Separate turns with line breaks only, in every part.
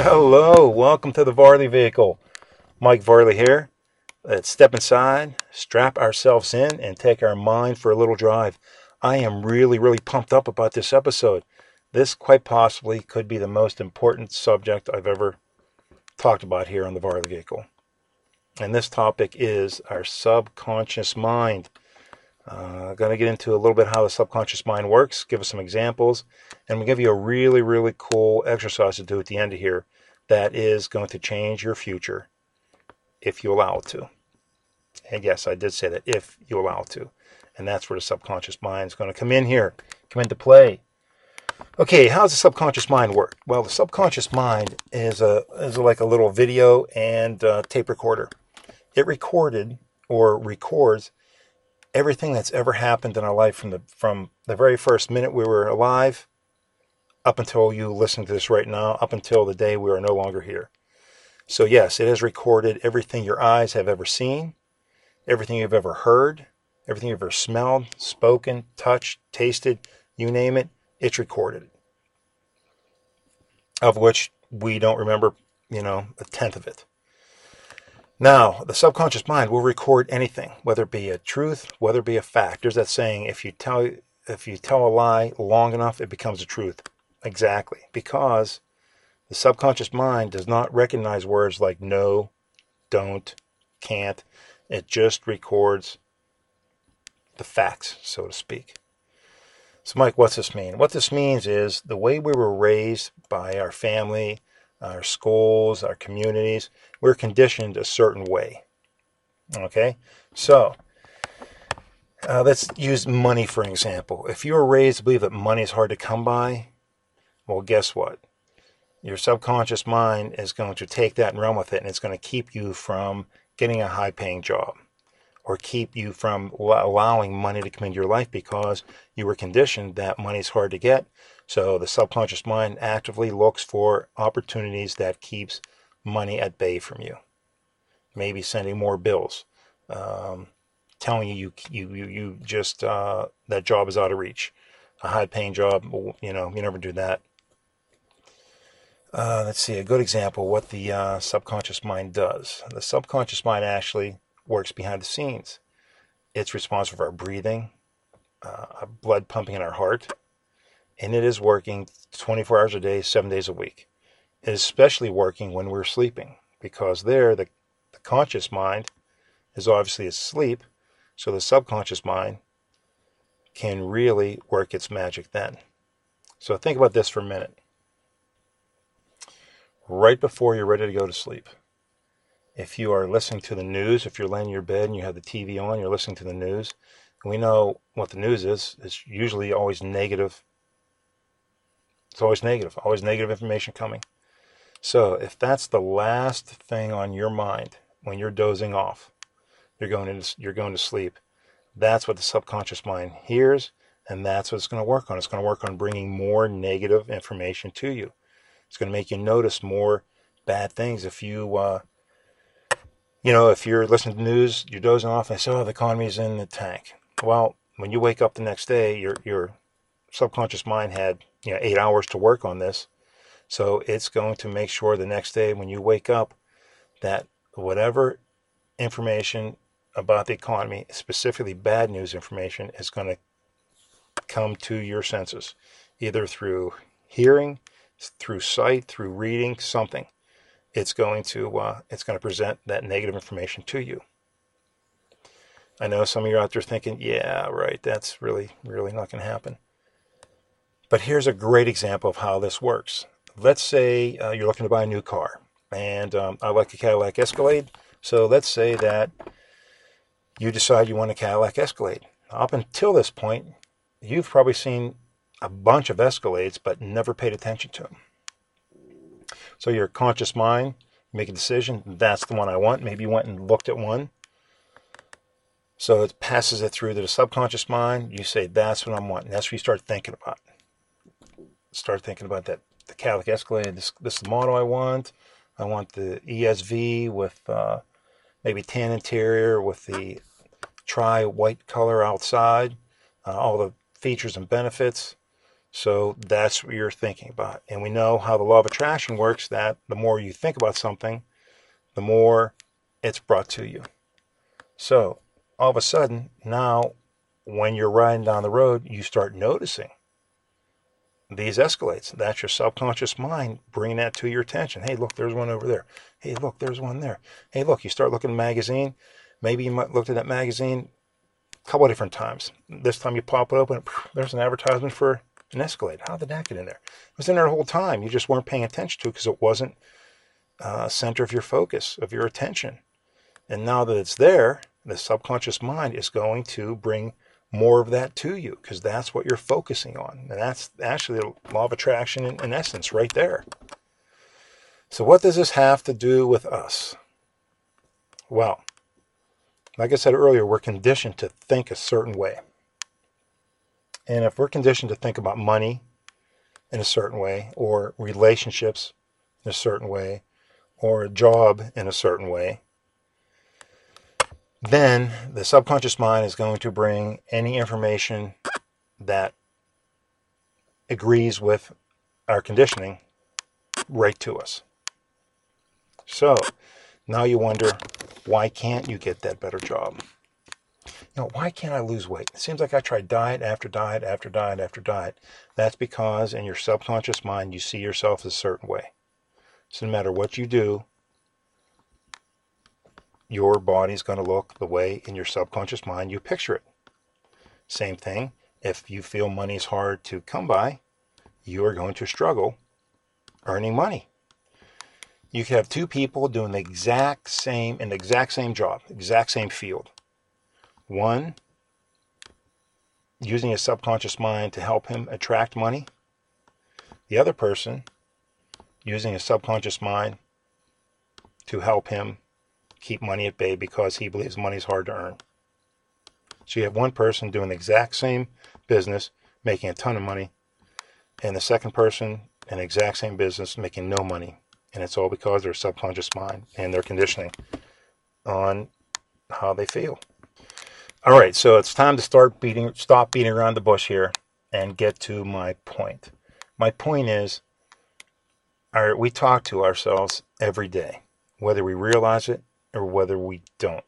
Hello, welcome to the Varley vehicle. Mike Varley here. Let's step inside, strap ourselves in, and take our mind for a little drive. I am really, really pumped up about this episode. This quite possibly could be the most important subject I've ever talked about here on the Varley vehicle. And this topic is our subconscious mind. Uh, going to get into a little bit how the subconscious mind works, give us some examples, and we'll give you a really, really cool exercise to do at the end of here that is going to change your future if you allow it to. And yes, I did say that if you allow it to. And that's where the subconscious mind is going to come in here, come into play. Okay, how does the subconscious mind work? Well, the subconscious mind is a is like a little video and uh, tape recorder. It recorded or records everything that's ever happened in our life from the from the very first minute we were alive up until you listen to this right now, up until the day we are no longer here. So yes, it has recorded everything your eyes have ever seen, everything you've ever heard, everything you've ever smelled, spoken, touched, tasted, you name it, it's recorded. Of which we don't remember, you know, a tenth of it. Now, the subconscious mind will record anything, whether it be a truth, whether it be a fact. There's that saying, if you tell if you tell a lie long enough, it becomes a truth. Exactly. Because the subconscious mind does not recognize words like no, don't, can't. It just records the facts, so to speak. So, Mike, what's this mean? What this means is the way we were raised by our family, our schools, our communities, we're conditioned a certain way. Okay? So, uh, let's use money for an example. If you were raised to believe that money is hard to come by, well, guess what? Your subconscious mind is going to take that and run with it, and it's going to keep you from getting a high paying job or keep you from allowing money to come into your life because you were conditioned that money is hard to get. So the subconscious mind actively looks for opportunities that keeps money at bay from you. Maybe sending more bills, um, telling you you you you just uh, that job is out of reach, a high paying job. You know you never do that. Uh, let's see a good example what the uh, subconscious mind does. The subconscious mind actually works behind the scenes. It's responsible for our breathing, uh, blood pumping in our heart, and it is working 24 hours a day, seven days a week. It is especially working when we're sleeping because there the, the conscious mind is obviously asleep, so the subconscious mind can really work its magic then. So think about this for a minute. Right before you're ready to go to sleep, if you are listening to the news, if you're laying in your bed and you have the TV on, you're listening to the news, we know what the news is. It's usually always negative. It's always negative, always negative information coming. So if that's the last thing on your mind when you're dozing off, you're going into, you're going to sleep. That's what the subconscious mind hears, and that's what it's going to work on. It's going to work on bringing more negative information to you. It's going to make you notice more bad things. If you uh, you know, if you're listening to news, you're dozing off and say, oh, the economy's in the tank. Well, when you wake up the next day, your, your subconscious mind had, you know, eight hours to work on this. So it's going to make sure the next day when you wake up that whatever information about the economy, specifically bad news information, is going to come to your senses, either through hearing, through sight, through reading, something it's going to uh, it's going to present that negative information to you. I know some of you out there thinking, yeah, right, that's really really not going to happen. But here's a great example of how this works. Let's say uh, you're looking to buy a new car, and um, I like a Cadillac Escalade. So let's say that you decide you want a Cadillac Escalade. Up until this point, you've probably seen a bunch of Escalades, but never paid attention to them. So your conscious mind, make a decision, that's the one I want. Maybe you went and looked at one. So it passes it through to the subconscious mind. You say, that's what I'm wanting. That's what you start thinking about. Start thinking about that. The Cadillac Escalade, this, this is the model I want. I want the ESV with uh, maybe tan interior with the tri white color outside, uh, all the features and benefits. So that's what you're thinking about. And we know how the law of attraction works that the more you think about something, the more it's brought to you. So all of a sudden, now when you're riding down the road, you start noticing these Escalades. That's your subconscious mind bringing that to your attention. Hey, look, there's one over there. Hey, look, there's one there. Hey, look, you start looking at a magazine. Maybe you might looked at that magazine a couple of different times. This time you pop it open, there's an advertisement for an Escalade. How did that get in there? It was in there the whole time. You just weren't paying attention to it because it wasn't uh, center of your focus, of your attention. And now that it's there, the subconscious mind is going to bring more of that to you because that's what you're focusing on. And that's actually the law of attraction in, in essence right there. So, what does this have to do with us? Well, like I said earlier, we're conditioned to think a certain way. And if we're conditioned to think about money in a certain way, or relationships in a certain way, or a job in a certain way, then the subconscious mind is going to bring any information that agrees with our conditioning right to us. So now you wonder why can't you get that better job? You know, why can't I lose weight? It seems like I tried diet after diet after diet after diet. That's because in your subconscious mind you see yourself a certain way. So no matter what you do, your body's going to look the way in your subconscious mind you picture it. Same thing, if you feel money is hard to come by, you are going to struggle earning money. You could have two people doing the exact same in the exact same job, exact same field. One using his subconscious mind to help him attract money. The other person using his subconscious mind to help him keep money at bay because he believes money is hard to earn. So you have one person doing the exact same business, making a ton of money, and the second person in the exact same business making no money. And it's all because their subconscious mind and their conditioning on how they feel. All right, so it's time to start beating stop beating around the bush here and get to my point. My point is our, we talk to ourselves every day, whether we realize it or whether we don't.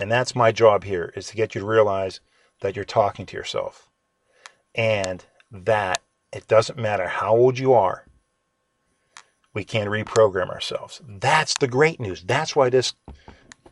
And that's my job here is to get you to realize that you're talking to yourself and that it doesn't matter how old you are, we can reprogram ourselves. That's the great news. That's why this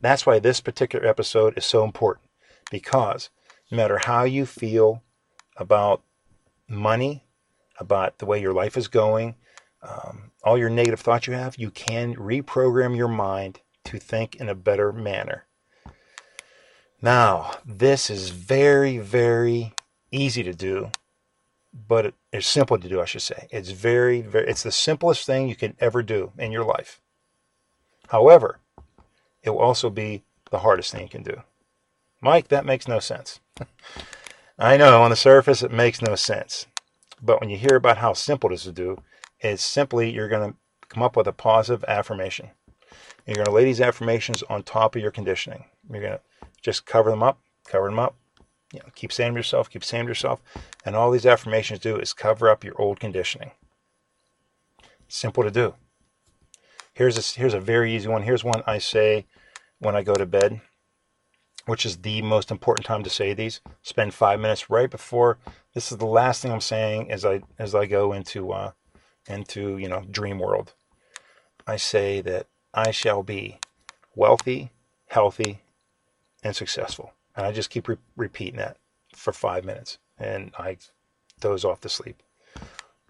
that's why this particular episode is so important because no matter how you feel about money, about the way your life is going, um, all your negative thoughts you have, you can reprogram your mind to think in a better manner. Now, this is very, very easy to do, but it's simple to do, I should say. It's very, very, it's the simplest thing you can ever do in your life. However, it will also be the hardest thing you can do. Mike, that makes no sense. I know on the surface it makes no sense. But when you hear about how simple it is to do, is simply you're going to come up with a positive affirmation. You're going to lay these affirmations on top of your conditioning. You're going to just cover them up, cover them up. You know, keep saying to yourself, keep saying to yourself. And all these affirmations do is cover up your old conditioning. Simple to do. Here's a, here's a very easy one. Here's one I say when I go to bed, which is the most important time to say these. Spend five minutes right before. This is the last thing I'm saying as I as I go into uh, into, you know, dream world. I say that I shall be wealthy, healthy, and successful. And I just keep re- repeating that for five minutes and I doze off to sleep.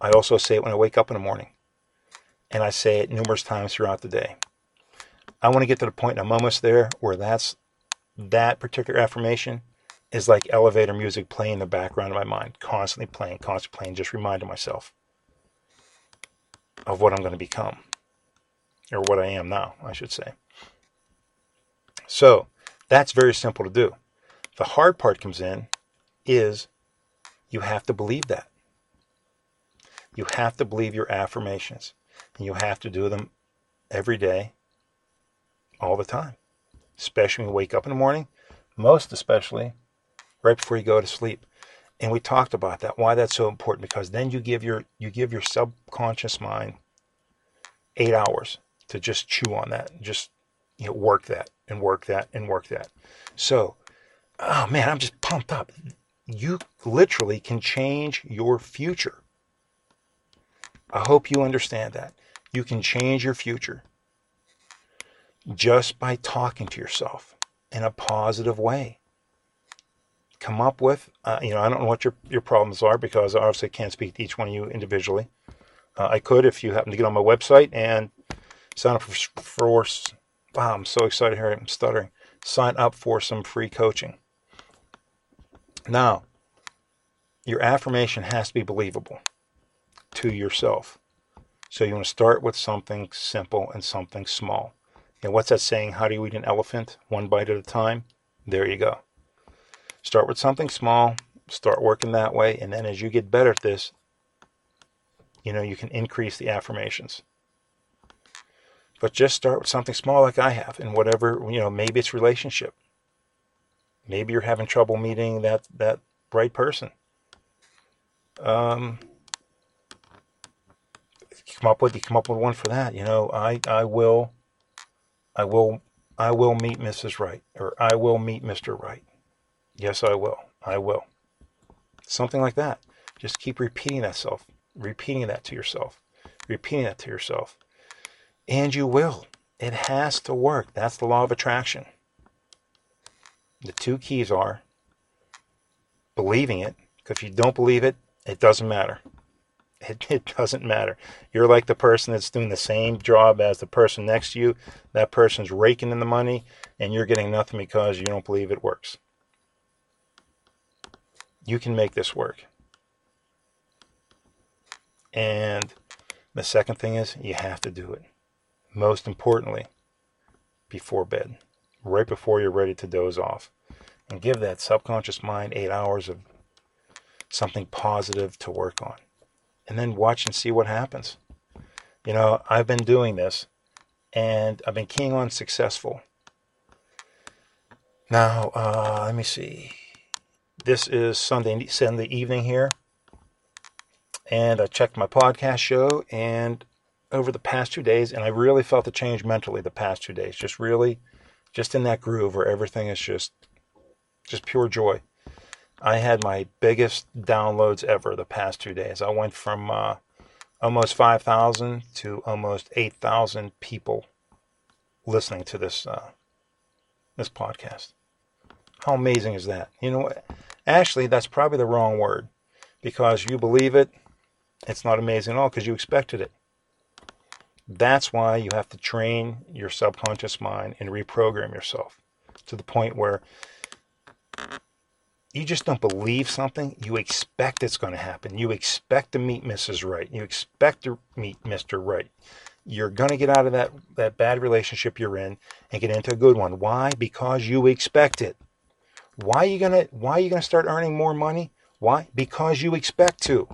I also say it when I wake up in the morning. And I say it numerous times throughout the day. I want to get to the point, I'm almost there, where that's that particular affirmation is like elevator music playing in the background of my mind, constantly playing, constantly playing, just reminding myself of what I'm going to become, or what I am now, I should say. So that's very simple to do. The hard part comes in is you have to believe that. You have to believe your affirmations, and you have to do them every day, all the time, especially when you wake up in the morning, most especially right before you go to sleep. And we talked about that, why that's so important, because then you give your you give your subconscious mind eight hours to just chew on that, just you know, work that and work that and work that. So, oh man, I'm just pumped up. You literally can change your future. I hope you understand that. You can change your future just by talking to yourself in a positive way. Come up with, uh, you know, I don't know what your, your problems are because I obviously can't speak to each one of you individually. Uh, I could if you happen to get on my website and sign up for, for wow, I'm so excited here. I'm stuttering. Sign up for some free coaching. Now, your affirmation has to be believable to yourself. So you want to start with something simple and something small. And what's that saying? How do you eat an elephant? One bite at a time? There you go. Start with something small, start working that way, and then as you get better at this, you know, you can increase the affirmations. But just start with something small like I have, and whatever, you know, maybe it's relationship. Maybe you're having trouble meeting that, that right person. Um, come up with you come up with one for that. You know, I I will I will I will meet Mrs. Right or I will meet Mr. Right. Yes, I will. I will. Something like that. Just keep repeating that self, repeating that to yourself, repeating that to yourself. And you will. It has to work. That's the law of attraction. The two keys are believing it, because if you don't believe it, it doesn't matter. It, it doesn't matter. You're like the person that's doing the same job as the person next to you. That person's raking in the money, and you're getting nothing because you don't believe it works. You can make this work. And the second thing is you have to do it. Most importantly, before bed, right before you're ready to doze off. And give that subconscious mind eight hours of something positive to work on and then watch and see what happens. You know, I've been doing this and I've been keying on successful. Now, uh, let me see. This is Sunday Sunday evening here, and I checked my podcast show and over the past two days, and I really felt the change mentally the past two days. Just really, just in that groove where everything is just, just pure joy. I had my biggest downloads ever the past two days. I went from uh, almost 5,000 to almost 8,000 people listening to this uh, this podcast. How amazing is that? You know, actually, that's probably the wrong word because you believe it. It's not amazing at all because you expected it. That's why you have to train your subconscious mind and reprogram yourself to the point where you just don't believe something, you expect it's going to happen. You expect to meet Mrs. Right. You expect to meet Mr. Right. You're going to get out of that, that bad relationship you're in and get into a good one. Why? Because you expect it. Why are you to why are you to start earning more money? Why? Because you expect to.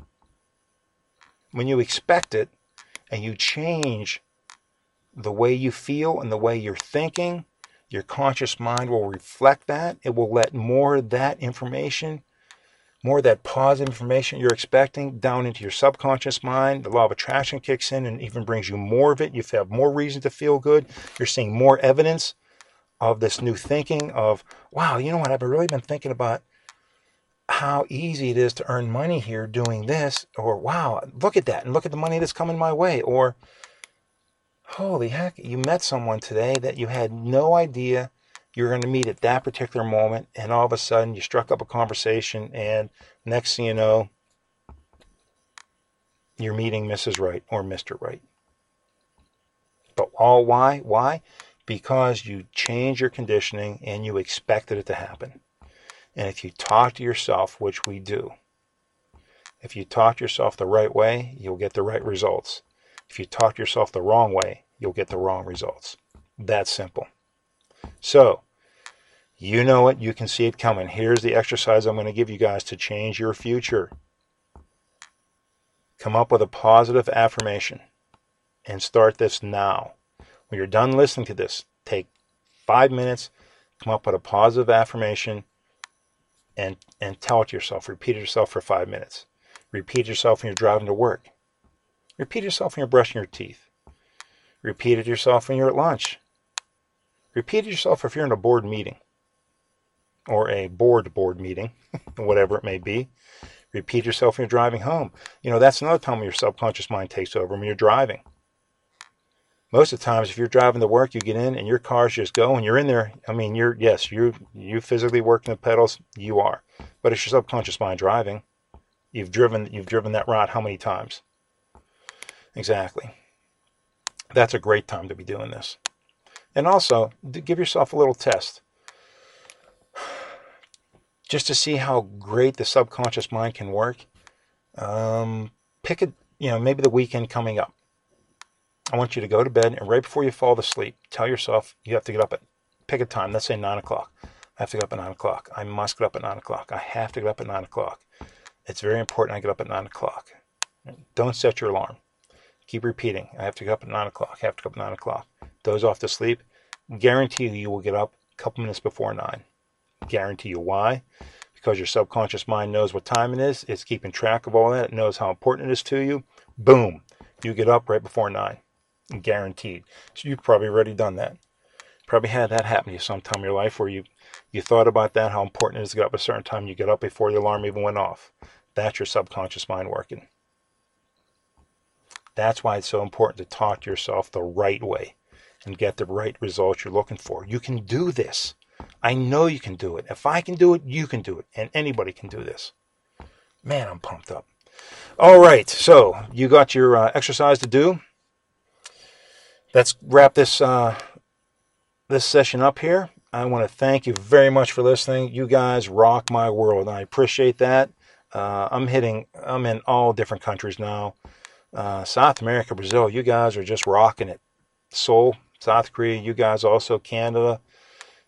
When you expect it and you change the way you feel and the way you're thinking, your conscious mind will reflect that. It will let more of that information, more of that positive information you're expecting down into your subconscious mind. The law of attraction kicks in and even brings you more of it. You have more reason to feel good. You're seeing more evidence of this new thinking of, wow, you know what? I've really been thinking about how easy it is to earn money here doing this. Or, wow, look at that and look at the money that's coming my way. Or, holy heck, you met someone today that you had no idea you were going to meet at that particular moment, and all of a sudden you struck up a conversation, and next thing you know, you're meeting Mrs. Right or Mr. Right. But all why? Why? Because you change your conditioning and you expected it to happen. And if you talk to yourself, which we do, if you talk to yourself the right way, you'll get the right results. If you talk to yourself the wrong way, you'll get the wrong results. That simple. So, you know it, you can see it coming. Here's the exercise I'm going to give you guys to change your future. Come up with a positive affirmation and start this now. When you're done listening to this, take five minutes, come up with a positive affirmation, and, and tell it to yourself. Repeat it yourself for five minutes. Repeat yourself when you're driving to work. Repeat yourself when you're brushing your teeth. Repeat it yourself when you're at lunch. Repeat it yourself if you're in a board meeting or a board board meeting, whatever it may be. Repeat yourself when you're driving home. You know, that's another time when your subconscious mind takes over when you're driving. Most of the times, if you're driving to work, you get in and your car's just going. You're in there. I mean, you're yes, you you physically working the pedals. You are, but it's your subconscious mind driving. You've driven you've driven that rod how many times? Exactly. That's a great time to be doing this. And also, give yourself a little test just to see how great the subconscious mind can work. Um, pick a, you know, maybe the weekend coming up. I want you to go to bed and right before you fall asleep, tell yourself you have to get up at, pick a time, let's say 9 o'clock. I have to get up at 9 o'clock. I must get up at 9 o'clock. I have to get up at 9 o'clock. It's very important I get up at 9 o'clock. Don't set your alarm. Keep repeating. I have to get up at 9 o'clock. I have to get up at 9 o'clock. Doze off to sleep. Guarantee you, will get up a couple minutes before 9. Guarantee you why? Because your subconscious mind knows what time it is. It's keeping track of all that. It knows how important it is to you. Boom. You get up right before 9. Guaranteed. So you've probably already done that. Probably had that happen to you sometime in your life where you, you thought about that, how important it is to get up a certain time. You get up before the alarm even went off. That's your subconscious mind working. That's why it's so important to talk to yourself the right way and get the right results you're looking for. You can do this. I know you can do it. If I can do it, you can do it. And anybody can do this. Man, I'm pumped up. All right, so you got your uh, exercise to do. Let's wrap this uh, this session up here. I want to thank you very much for listening. You guys rock my world. I appreciate that. Uh, I'm hitting. I'm in all different countries now. Uh, South America, Brazil. You guys are just rocking it. Seoul, South Korea. You guys also Canada,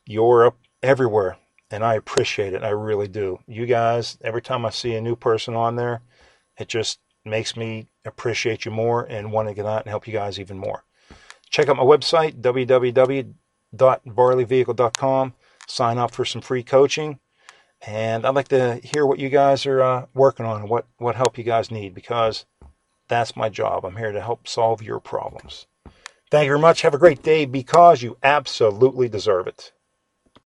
Europe, everywhere. And I appreciate it. I really do. You guys, every time I see a new person on there, it just makes me appreciate you more and want to get out and help you guys even more. Check out my website, www.varleyvehicle.com. Sign up for some free coaching. And I'd like to hear what you guys are uh, working on, what, what help you guys need, because that's my job. I'm here to help solve your problems. Thank you very much. Have a great day because you absolutely deserve it.